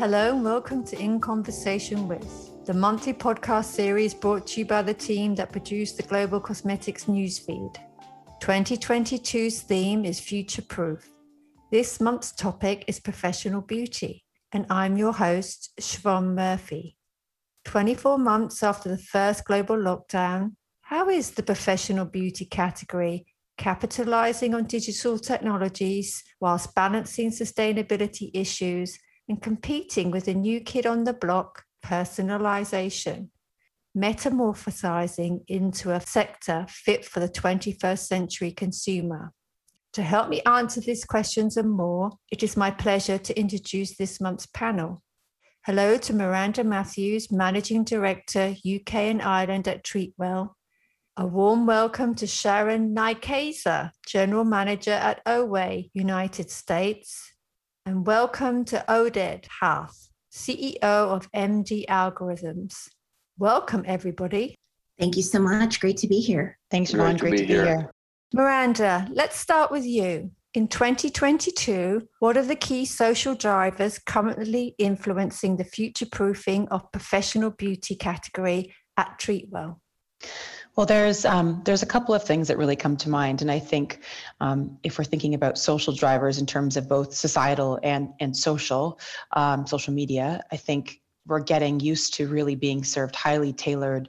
Hello and welcome to In Conversation With, the monthly podcast series brought to you by the team that produced the Global Cosmetics newsfeed. 2022's theme is future proof. This month's topic is professional beauty, and I'm your host, Siobhan Murphy. 24 months after the first global lockdown, how is the professional beauty category capitalizing on digital technologies whilst balancing sustainability issues and competing with the new kid on the block, personalization, metamorphosizing into a sector fit for the 21st century consumer? To help me answer these questions and more, it is my pleasure to introduce this month's panel. Hello to Miranda Mathews, Managing Director, UK and Ireland at Treatwell. A warm welcome to Sharon Nykaza, General Manager at Oway, United States. And welcome to Oded Harth, CEO of MD Algorithms. Welcome, everybody. Thank you so much. Great to be here. Thanks, Ron. Great, Great to, be, to be here. Miranda, let's start with you. In 2022, what are the key social drivers currently influencing the future proofing of professional beauty category at Treatwell? Well, there's um, there's a couple of things that really come to mind, and I think um, if we're thinking about social drivers in terms of both societal and and social, um, social media, I think we're getting used to really being served highly tailored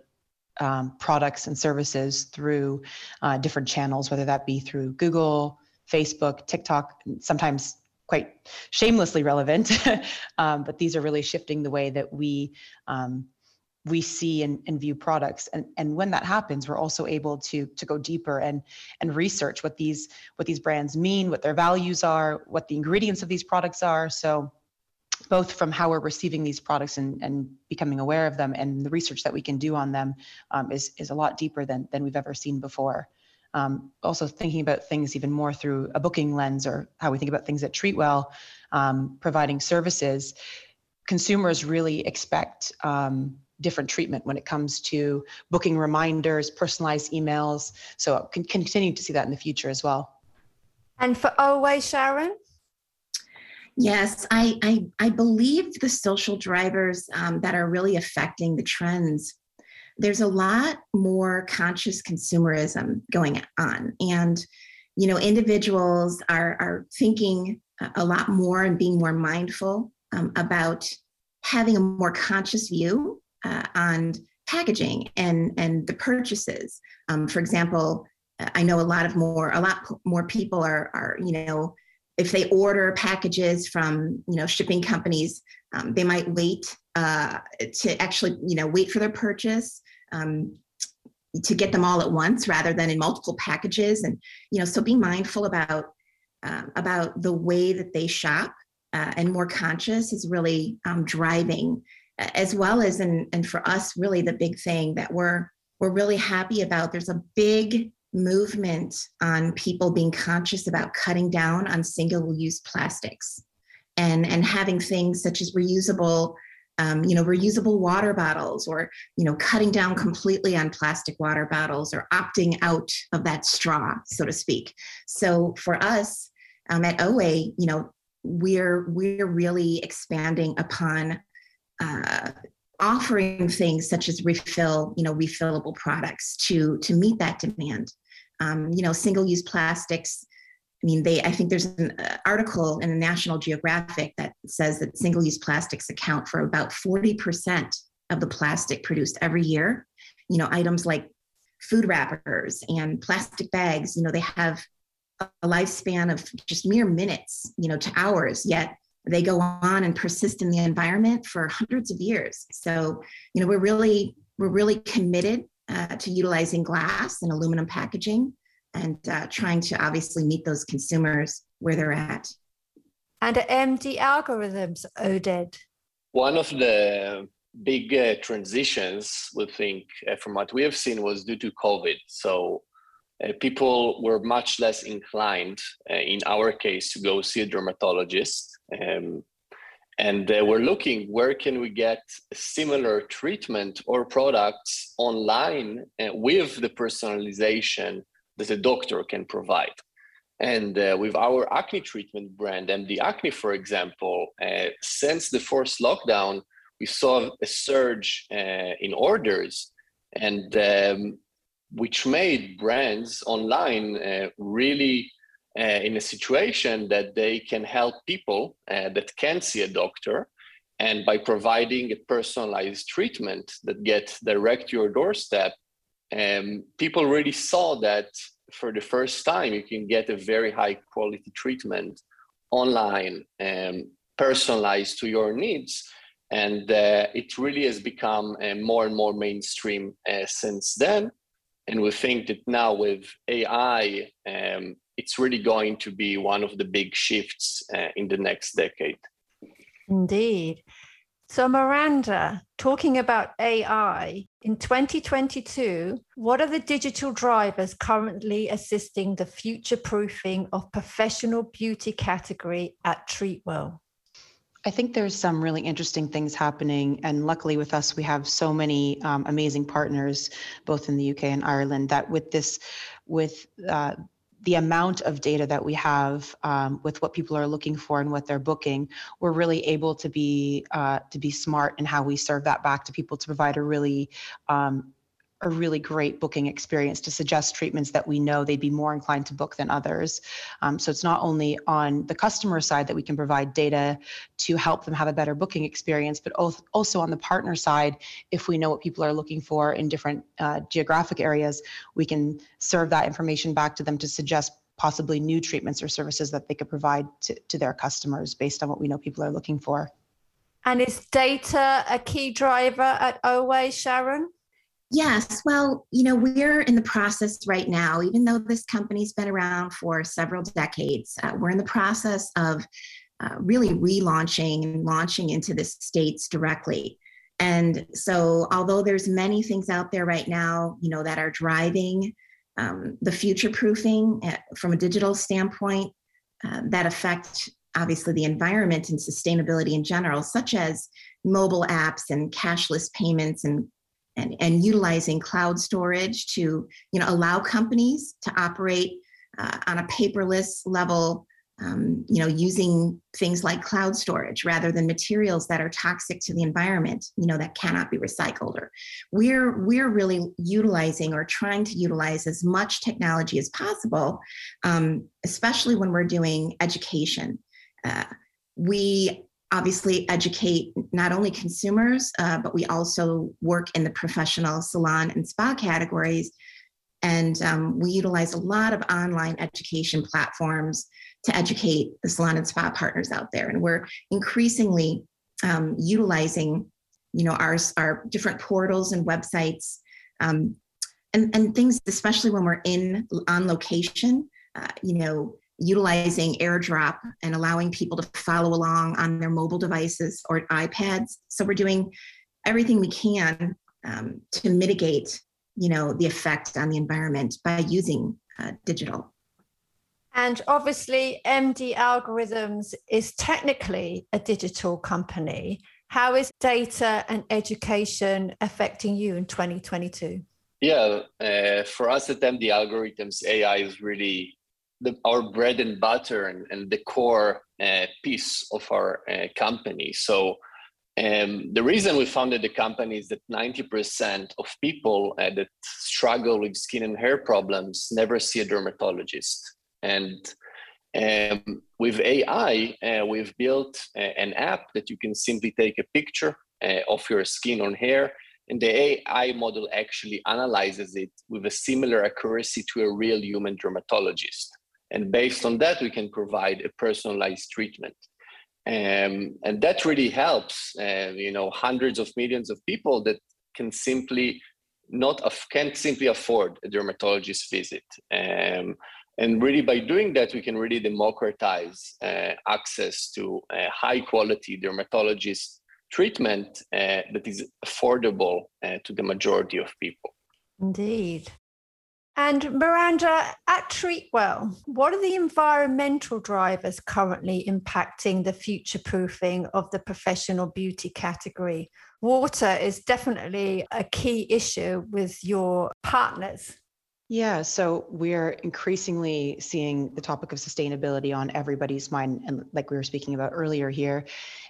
um, products and services through uh, different channels, whether that be through Google, Facebook, TikTok, sometimes quite shamelessly relevant. um, but these are really shifting the way that we um, we see and, and view products. And, and when that happens, we're also able to to go deeper and and research what these what these brands mean, what their values are, what the ingredients of these products are. So both from how we're receiving these products and, and becoming aware of them and the research that we can do on them um, is, is a lot deeper than, than we've ever seen before. Um, also thinking about things even more through a booking lens or how we think about things at Treatwell, um, providing services, consumers really expect um, different treatment when it comes to booking reminders, personalized emails. So can continue to see that in the future as well. And for Oway, Sharon? Yes, I, I, I believe the social drivers um, that are really affecting the trends there's a lot more conscious consumerism going on and you know individuals are are thinking a lot more and being more mindful um, about having a more conscious view uh, on packaging and and the purchases. Um, for example i know a lot of more a lot more people are are you know if they order packages from you know shipping companies um, they might wait uh, to actually you know wait for their purchase um, to get them all at once rather than in multiple packages. And you know so be mindful about uh, about the way that they shop uh, and more conscious is really um, driving as well as and and for us really the big thing that we're we're really happy about there's a big movement on people being conscious about cutting down on single use plastics and and having things such as reusable um, you know reusable water bottles or you know cutting down completely on plastic water bottles or opting out of that straw so to speak. So for us um, at Oway you know we're we're really expanding upon uh, offering things such as refill you know refillable products to to meet that demand um, you know single use plastics I mean, they. I think there's an uh, article in the National Geographic that says that single-use plastics account for about 40% of the plastic produced every year. You know, items like food wrappers and plastic bags. You know, they have a lifespan of just mere minutes. You know, to hours. Yet they go on and persist in the environment for hundreds of years. So, you know, we're really we're really committed uh, to utilizing glass and aluminum packaging and uh, trying to obviously meet those consumers where they're at. And MD algorithms, Oded. One of the big uh, transitions, we think, uh, from what we have seen was due to COVID. So uh, people were much less inclined, uh, in our case, to go see a dermatologist. Um, and uh, we're looking where can we get similar treatment or products online uh, with the personalization that a doctor can provide. And uh, with our acne treatment brand, MD Acne, for example, uh, since the first lockdown, we saw a surge uh, in orders, and um, which made brands online uh, really in a situation that they can help people uh, that can't see a doctor and by providing a personalized treatment that gets direct to your doorstep um, people really saw that for the first time you can get a very high quality treatment online and personalized to your needs. And uh, it really has become uh, more and more mainstream uh, since then. And we think that now with ai um, it's really going to be one of the big shifts uh, in the next decade indeed so, Miranda, talking about AI, in 2022, what are the digital drivers currently assisting the future proofing of professional beauty category at Treatwell? I think there's some really interesting things happening. And luckily, with us, we have so many um, amazing partners, both in the UK and Ireland, that with this, with uh, the amount of data that we have um, with what people are looking for and what they're booking, we're really able to be uh, to be smart in how we serve that back to people to provide a really um, a really great booking experience to suggest treatments that we know they'd be more inclined to book than others. Um, so it's not only on the customer side that we can provide data to help them have a better booking experience, but also on the partner side, if we know what people are looking for in different uh, geographic areas, we can serve that information back to them to suggest possibly new treatments or services that they could provide to, to their customers based on what we know people are looking for. And is data a key driver at OWAY, Sharon? Yes, well, you know, we're in the process right now, even though this company's been around for several decades, uh, we're in the process of uh, really relaunching and launching into the states directly. And so, although there's many things out there right now, you know, that are driving um, the future proofing uh, from a digital standpoint uh, that affect obviously the environment and sustainability in general, such as mobile apps and cashless payments and and, and utilizing cloud storage to you know allow companies to operate uh, on a paperless level um, you know using things like cloud storage rather than materials that are toxic to the environment you know that cannot be recycled or we're we're really utilizing or trying to utilize as much technology as possible um, especially when we're doing education. Uh, we obviously educate not only consumers, uh, but we also work in the professional salon and spa categories. And um, we utilize a lot of online education platforms to educate the salon and spa partners out there. And we're increasingly um, utilizing, you know, our, our different portals and websites um, and, and things, especially when we're in on location, uh, you know, utilizing airdrop and allowing people to follow along on their mobile devices or ipads. So we're doing everything we can um, to mitigate you know the effect on the environment by using uh, digital. And obviously md algorithms is technically a digital company. How is data and education affecting you in 2022 yeah uh, for us at md algorithms ai is really the, our bread and butter and, and the core uh, piece of our uh, company. So um, the reason we founded the company is that 90% of people uh, that struggle with skin and hair problems never see a dermatologist. And um, with AI, uh, we've built uh, an app that you can simply take a picture uh, of your skin or hair and the AI model actually analyzes it with a similar accuracy to a real human dermatologist. And based on that, we can provide a personalized treatment. Um, and that really helps, uh, you know, hundreds of millions of people that can simply not af- can't simply afford a dermatologist visit. Um, and really, by doing that, we can really democratize uh, access to high quality dermatologist treatment uh, that is affordable uh, to the majority of people. Indeed. And Miranda, at Treatwell, what are the environmental drivers currently impacting the future proofing of the professional beauty category? Water is definitely a key issue with your partners. Yeah, so we're increasingly seeing the topic of sustainability on everybody's mind, and like we were speaking about earlier here.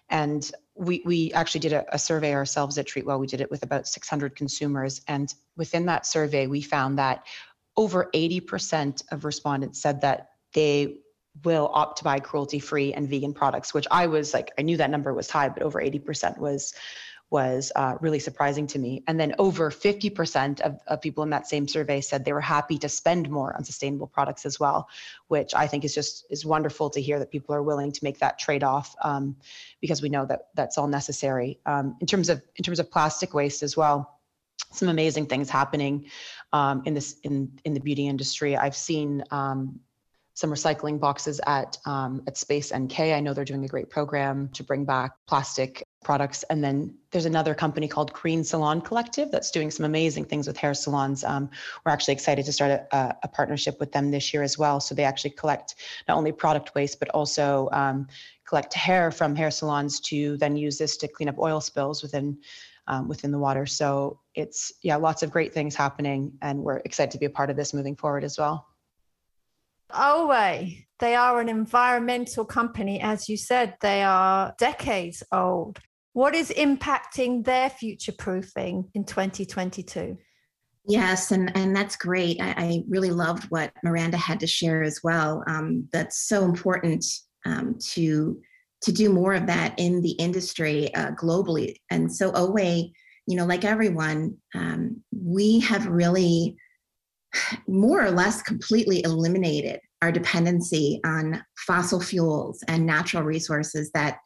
And we, we actually did a, a survey ourselves at Treatwell. We did it with about 600 consumers. And within that survey, we found that over 80% of respondents said that they will opt to buy cruelty free and vegan products, which I was like, I knew that number was high, but over 80% was was uh, really surprising to me. And then over 50% of, of people in that same survey said they were happy to spend more on sustainable products as well, which I think is just is wonderful to hear that people are willing to make that trade-off um, because we know that that's all necessary. Um, in terms of in terms of plastic waste as well, some amazing things happening um, in this in in the beauty industry. I've seen um, some recycling boxes at um, at Space NK. I know they're doing a great program to bring back plastic products. And then there's another company called Green Salon Collective that's doing some amazing things with hair salons. Um, we're actually excited to start a, a, partnership with them this year as well. So they actually collect not only product waste, but also um, collect hair from hair salons to then use this to clean up oil spills within um, within the water. So it's yeah, lots of great things happening, and we're excited to be a part of this moving forward as well. Oway, they are an environmental company. As you said, they are decades old. What is impacting their future proofing in 2022? Yes, and, and that's great. I, I really loved what Miranda had to share as well. Um, that's so important um, to to do more of that in the industry uh, globally. And so Oway, you know, like everyone, um, we have really more or less completely eliminated our dependency on fossil fuels and natural resources that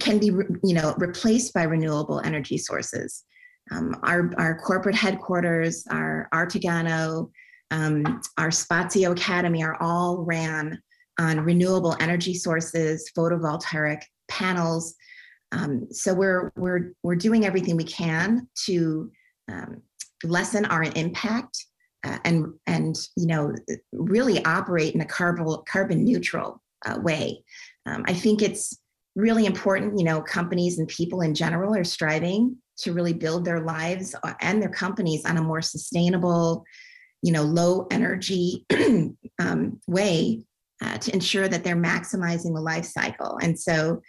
can be you know replaced by renewable energy sources. Um, our, our corporate headquarters, our Artigano, um, our Spazio Academy are all ran on renewable energy sources, photovoltaic panels. Um, so we're we're we're doing everything we can to um, lessen our impact uh, and and you know really operate in a carbon carbon neutral uh, way. Um, I think it's really important, you know, companies and people in general are striving to really build their lives uh, and their companies on a more sustainable, you know, low energy um, way uh, to ensure that they're maximizing the life cycle. And so,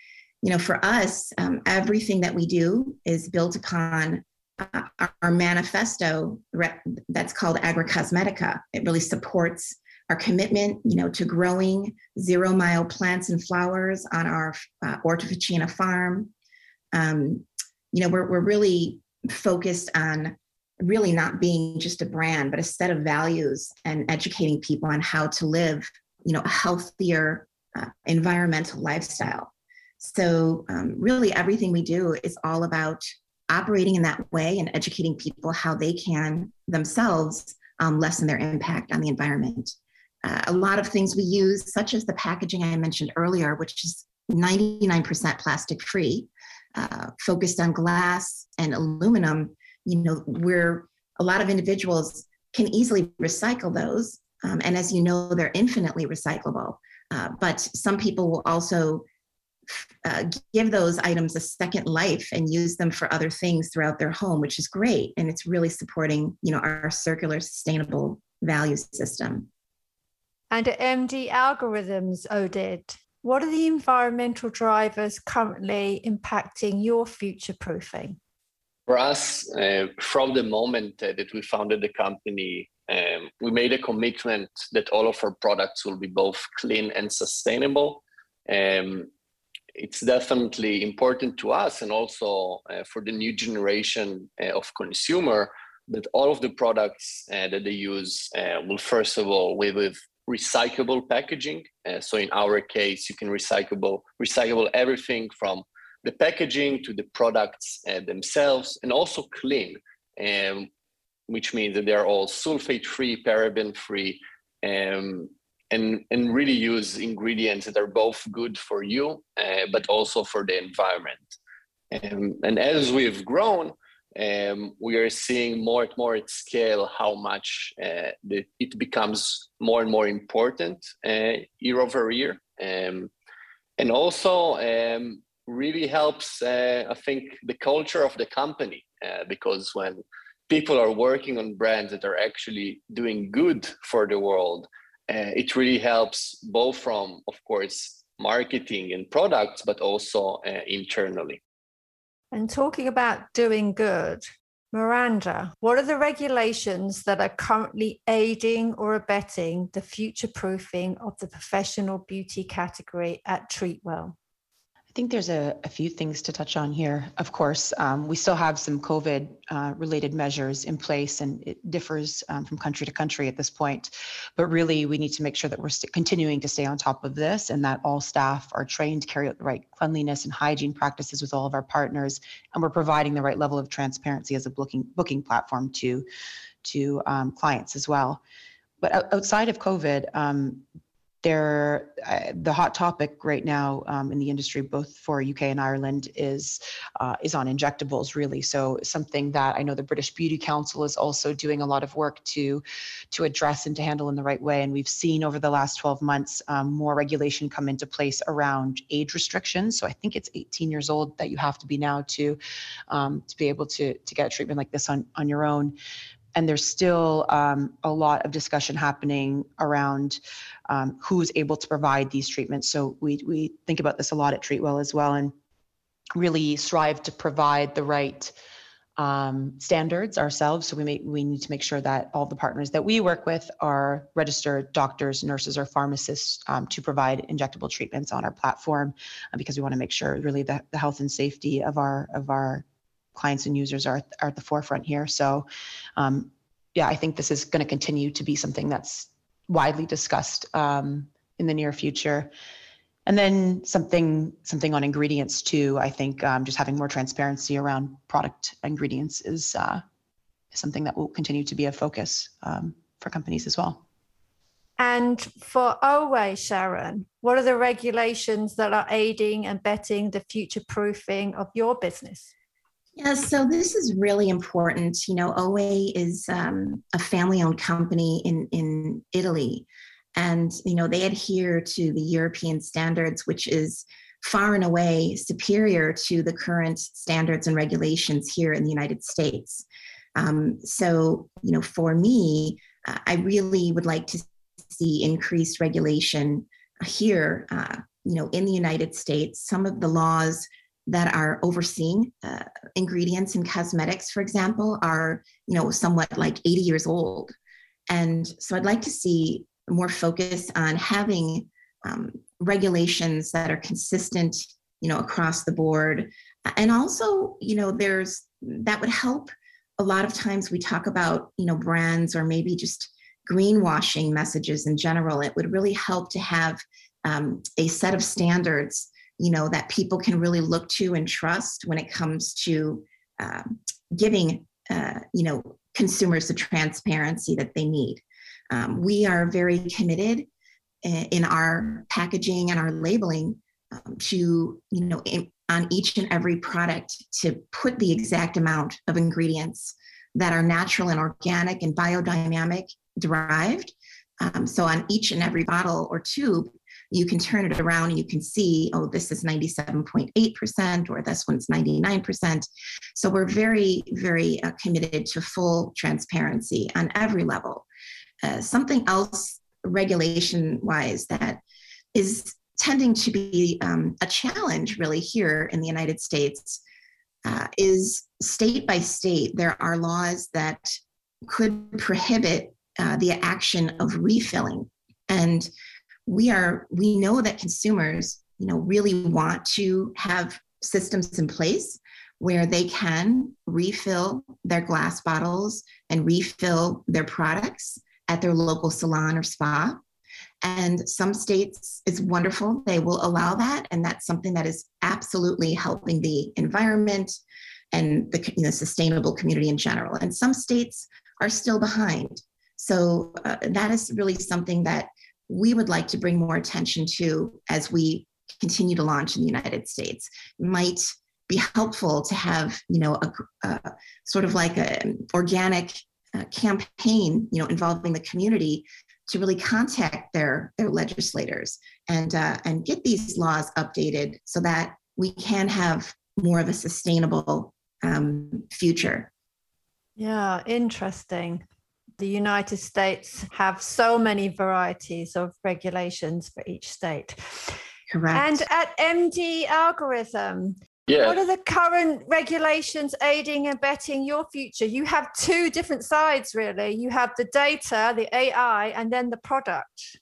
you know, for us, um, everything that we do is built upon uh, our manifesto that's called Agricosmetica. It really supports our commitment, you know, to growing zero mile plants and flowers on our uh, farm. Um, you know, we're, we're really focused on really not being just a brand, but a set of values and educating people on how to live, you know, a healthier uh, environmental lifestyle. So um, really everything we do is all about operating in that way and educating people how they can themselves um, lessen their impact on the environment uh, a lot of things we use, such as the packaging I mentioned earlier, which is 99% plastic free, uh, focused on glass and aluminum, you know, where a lot of individuals can easily recycle those. Um, and as you know, they're infinitely recyclable. Uh, but some people will also uh, give those items a second life and use them for other things throughout their home, which is great. And it's really supporting, you know, our circular sustainable value system. And at MD Algorithms, Oded, what are the environmental drivers currently impacting your future proofing? For us, uh, from the moment uh, that we founded the company, um, we made a commitment that all of our products will be both clean and sustainable. Um, it's definitely important to us and also uh, for the new generation uh, of consumer that all of the products uh, that they use uh, will first of all with recyclable packaging. Uh, so in our case, you can recyclable recycle everything from the packaging to the products uh, themselves, and also clean, um, which means that they are all sulfate free, paraben free, um, and and really use ingredients that are both good for you, uh, but also for the environment. Um, and as we've grown, um, we are seeing more and more at scale how much uh, the, it becomes more and more important uh, year over year. Um, and also um, really helps, uh, I think, the culture of the company uh, because when people are working on brands that are actually doing good for the world, uh, it really helps both from, of course, marketing and products, but also uh, internally. And talking about doing good, Miranda, what are the regulations that are currently aiding or abetting the future proofing of the professional beauty category at Treatwell? Think there's a, a, few things to touch on here. Of course, um, we still have some COVID uh, related measures in place, and it differs um, from country to country at this point. But really, we need to make sure that we're st- continuing to stay on top of this and that all staff are trained to carry out the right cleanliness and hygiene practices with all of our partners, and we're providing the right level of transparency as a booking booking platform to to um, clients as well. But outside of COVID, um, there uh, the hot topic right now um, in the industry both for uk and ireland is uh, is on injectables really. So something that i know the british beauty council is also doing a lot of work to to address and to handle in the right way. And we've seen over the last 12 months um, more regulation come into place around age restrictions. So i think it's 18 years old that you have to be now to um, to be able to to get treatment like this on on your own and there's still um, a lot of discussion happening around um, who's able to provide these treatments. So we we think about this a lot at Treatwell as well, and really strive to provide the right um, standards ourselves. So we may, we need to make sure that all the partners that we work with are registered doctors, nurses, or pharmacists um, to provide injectable treatments on our platform, uh, because we want to make sure really that the health and safety of our of our clients and users are, are at the forefront here. So, um, yeah, I think this is going to continue to be something that's widely discussed um, in the near future. And then something something on ingredients too. I think um, just having more transparency around product ingredients is uh, something that will continue to be a focus um, for companies as well. And for Oway, Sharon, what are the regulations that are aiding and betting the future proofing of your business? Yeah, so this is really important. You know, Oway is um, a family owned company in, in Italy. And, you know, they adhere to the European standards, which is far and away superior to the current standards and regulations here in the United States. Um, so, you know, for me, uh, I really would like to see increased regulation here, uh, you know, in the United States. Some of the laws that are overseeing uh, ingredients in cosmetics, for example, are you know somewhat like 80 years old, and so I'd like to see more focus on having um, regulations that are consistent, you know, across the board, and also you know there's that would help. A lot of times we talk about you know brands or maybe just greenwashing messages in general. It would really help to have um, a set of standards you know that people can really look to and trust when it comes to uh, giving uh, you know consumers the transparency that they need. Um, we are very committed in our packaging and our labeling um, to you know in, on each and every product to put the exact amount of ingredients that are natural and organic and biodynamic derived um, so on each and every bottle or tube you can turn it around and you can see, oh, this is 97.8% or this one's 99%. So we're very, very uh, committed to full transparency on every level. Uh, something else regulation wise that is tending to be um, a challenge really here in the United States uh, is state by state, there are laws that could prohibit uh, the action of refilling. And we are we know that consumers you know really want to have systems in place where they can refill their glass bottles and refill their products at their local salon or spa. And some states it's wonderful they will allow that. And that's something that is absolutely helping the environment and the you know, sustainable community in general. And some states are still behind. So uh, that is really something that we would like to bring more attention to as we continue to launch in the United States might be helpful to have you know a, a sort of like an organic uh, campaign you know involving the community to really contact their their legislators and uh, and get these laws updated so that we can have more of a sustainable um, future Yeah, interesting. The United States have so many varieties of regulations for each state. Correct. And at MD Algorithm, Yeah. what are the current regulations aiding and abetting your future? You have two different sides, really. You have the data, the AI, and then the product.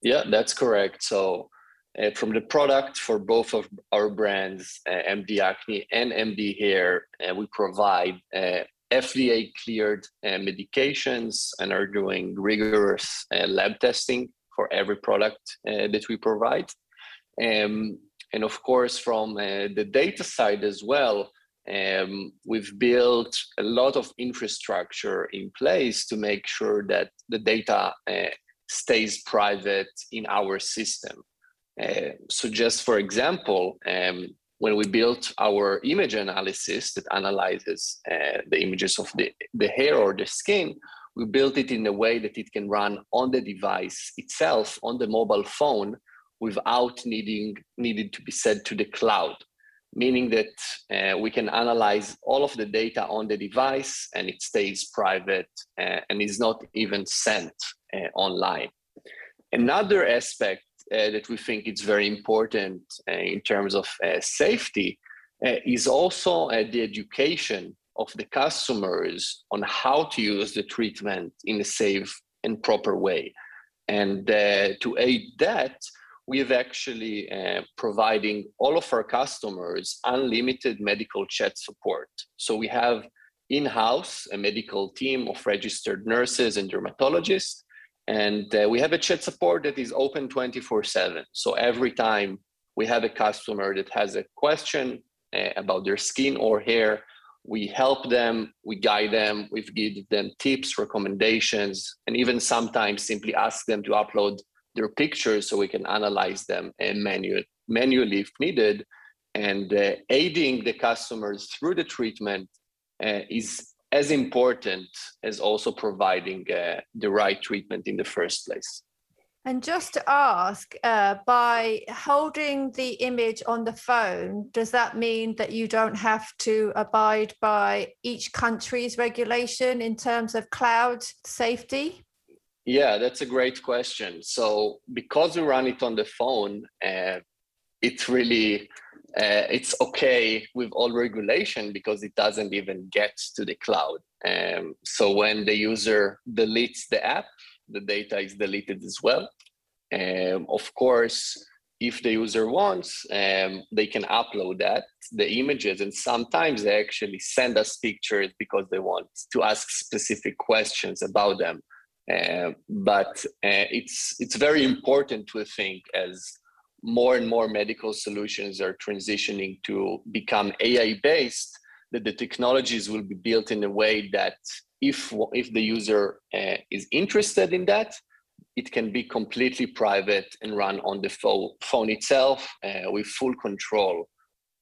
Yeah, that's correct. So, uh, from the product for both of our brands, uh, MD Acne and MD Hair, uh, we provide uh, FDA cleared uh, medications and are doing rigorous uh, lab testing for every product uh, that we provide. Um, and of course, from the data side as well, um, we've built a lot of infrastructure in place to make sure that the data uh, stays private in our system. Uh, so, just for example, um, when we built our image analysis that analyzes uh, the images of the, the hair or the skin, we built it in a way that it can run on the device itself, on the mobile phone, without needing needed to be sent to the cloud meaning that uh, we can analyze all of the data on the device and it stays private uh, and is not even sent uh, online. Another aspect uh, that we think it's very important uh, in terms of uh, safety is also the education of the customers on how to use the treatment in a safe and proper way. And to aid that, we've actually uh, providing all of our customers unlimited medical chat support. So we have in-house a medical team of registered nurses and dermatologists, and uh, we have a chat support that is open 24/7. So every time we have a customer that has a question uh, about their skin or hair, we help them, we guide them, we give them tips, recommendations, and even sometimes simply ask them to upload their pictures so we can analyze them and manual, manually if needed. And uh, aiding the customers through the treatment uh, is as important as also providing uh, the right treatment in the first place. And just to ask, uh, by holding the image on the phone, does that mean that you don't have to abide by each country's regulation in terms of cloud safety? Yeah, that's a great question. So because we run it on the phone, uh, it's really uh, it's okay with all regulation because it doesn't even get to the cloud. Um, so when the user deletes the app, the data is deleted as well. Um, of course, if the user wants, um, they can upload that, the images, and sometimes they actually send us pictures because they want to ask specific questions about them. Uh, but uh, it's it's very important to think as more and more medical solutions are transitioning to become AI based that the technologies will be built in a way that if if the user uh, is interested in that it can be completely private and run on the phone, phone itself uh, with full control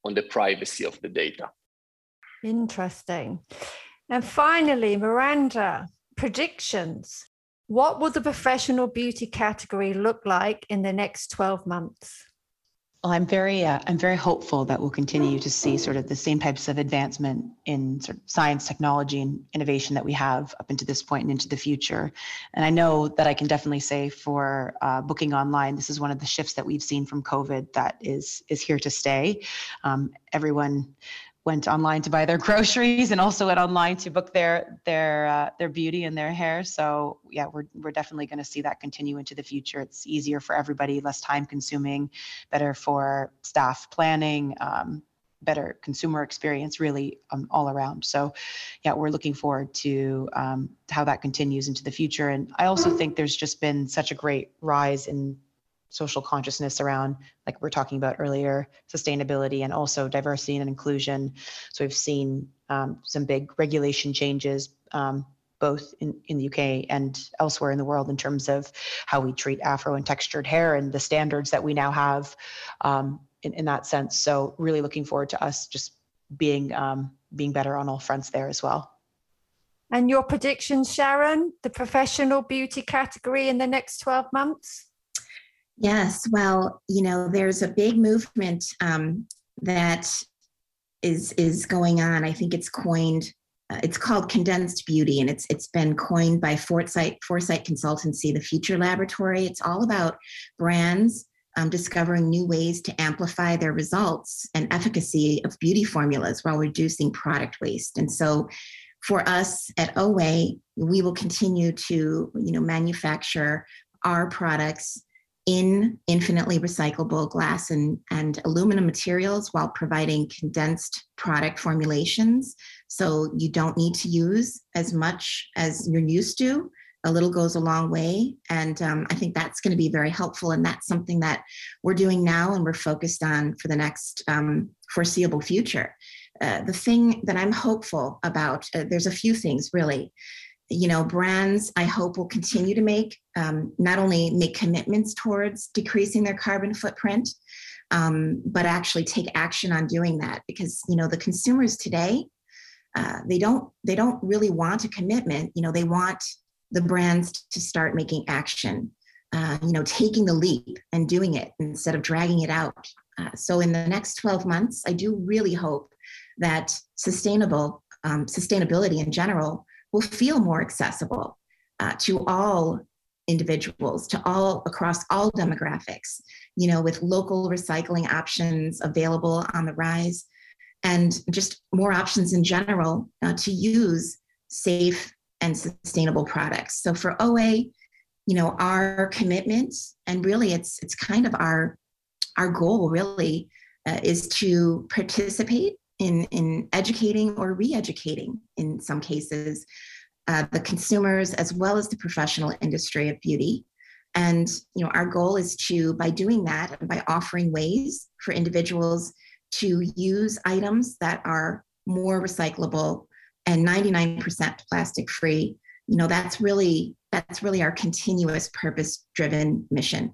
on the privacy of the data. Interesting. And finally miranda predictions what will the professional beauty category look like in the next 12 months? Well, I'm very, uh, I'm very hopeful that we'll continue to see sort of the same types of advancement in sort of science, technology, and innovation that we have up into this point and into the future. And I know that I can definitely say for uh, booking online, this is one of the shifts that we've seen from COVID that is is here to stay. Um, everyone went online to buy their groceries and also went online to book their their uh, their beauty and their hair. So yeah, we're we're definitely going to see that continue into the future. It's easier for everybody, less time consuming, better for staff planning. Um, better consumer experience really um, all around so yeah we're looking forward to um, how that continues into the future and i also think there's just been such a great rise in social consciousness around, like we are talking about earlier, sustainability and also diversity and inclusion. So we've seen um, some big regulation changes, um, both in, in the UK and elsewhere in the world, in terms of how we treat Afro and textured hair and the standards that we now have um, in, in that sense. So really looking forward to us just being um, being better on all fronts there as well. And your predictions, Sharon, the professional beauty category in the next 12 months? Yes, well, you know, there's a big movement um, that is is going on. I think it's coined uh, it's called condensed beauty and it's it's been coined by foresight foresight consultancy the future laboratory it's all about brands um, discovering new ways to amplify their results and efficacy of beauty formulas while reducing product waste and so for us at OWAY, we will continue to you know manufacture our products in infinitely recyclable glass and, and aluminum materials while providing condensed product formulations. So you don't need to use as much as you're used to. A little goes a long way. And um, I think that's going to be very helpful. And that's something that we're doing now and we're focused on for the next um, foreseeable future. Uh, the thing that I'm hopeful about, uh, there's a few things really you know brands i hope will continue to make um, not only make commitments towards decreasing their carbon footprint um, but actually take action on doing that because you know the consumers today uh, they don't they don't really want a commitment. You know they want the brands to start making action uh, you know taking the leap and doing it instead of dragging it out. Uh, so in the next 12 months i do really hope that sustainable um, sustainability in general will feel more accessible uh, to all individuals, to all across all demographics, you know, with local recycling options available on the rise and just more options in general uh, to use safe and sustainable products. So for Oway you know, our commitment and really it's it's kind of our our goal really uh, is to participate in, in educating or re-educating in some cases uh, the consumers as well as the professional industry of beauty. And you know our goal is to by doing that and by offering ways for individuals to use items that are more recyclable and 99% plastic free you know that's really that's really our continuous purpose driven mission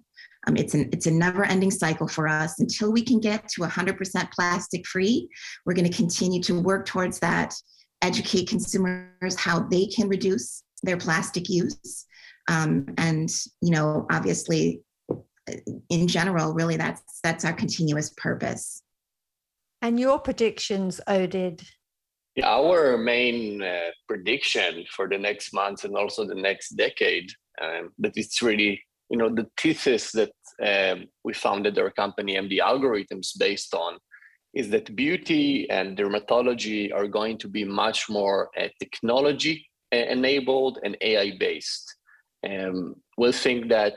um, it's an it's a never ending cycle for us. Until we can get to 100% plastic free, we're going to continue to work towards that. Educate consumers how they can reduce their plastic use, um, and you know, obviously, in general, really, that's that's our continuous purpose. And your predictions, Oded? Yeah, our main uh, prediction for the next months and also the next decade, um, but it's really you know the thesis that um, we founded our company MD Algorithms based on is that beauty and dermatology are going to be much more uh, technology enabled and AI based. Um, we think that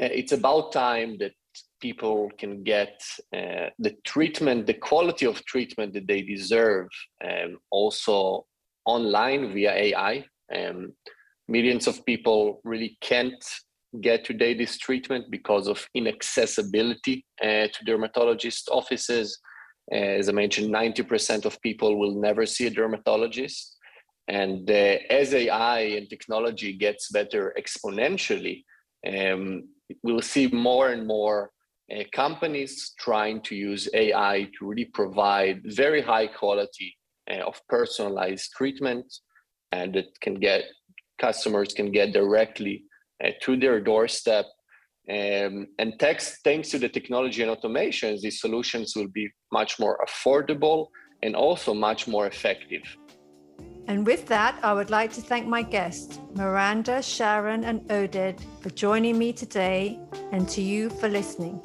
uh, it's about time that people can get uh, the treatment, the quality of treatment that they deserve, um, also online via AI. Um, millions of people really can't get today this treatment because of inaccessibility uh, to dermatologist offices. Uh, as I mentioned, 90% of people will never see a dermatologist. And uh, as AI and technology gets better exponentially, um, we'll see more and more uh, companies trying to use AI to really provide very high quality uh, of personalized treatment and it can get customers can get directly to their doorstep. Um, and thanks, thanks to the technology and automations, these solutions will be much more affordable and also much more effective. And with that, I would like to thank my guests, Miranda, Sharon, and Oded, for joining me today, and to you for listening.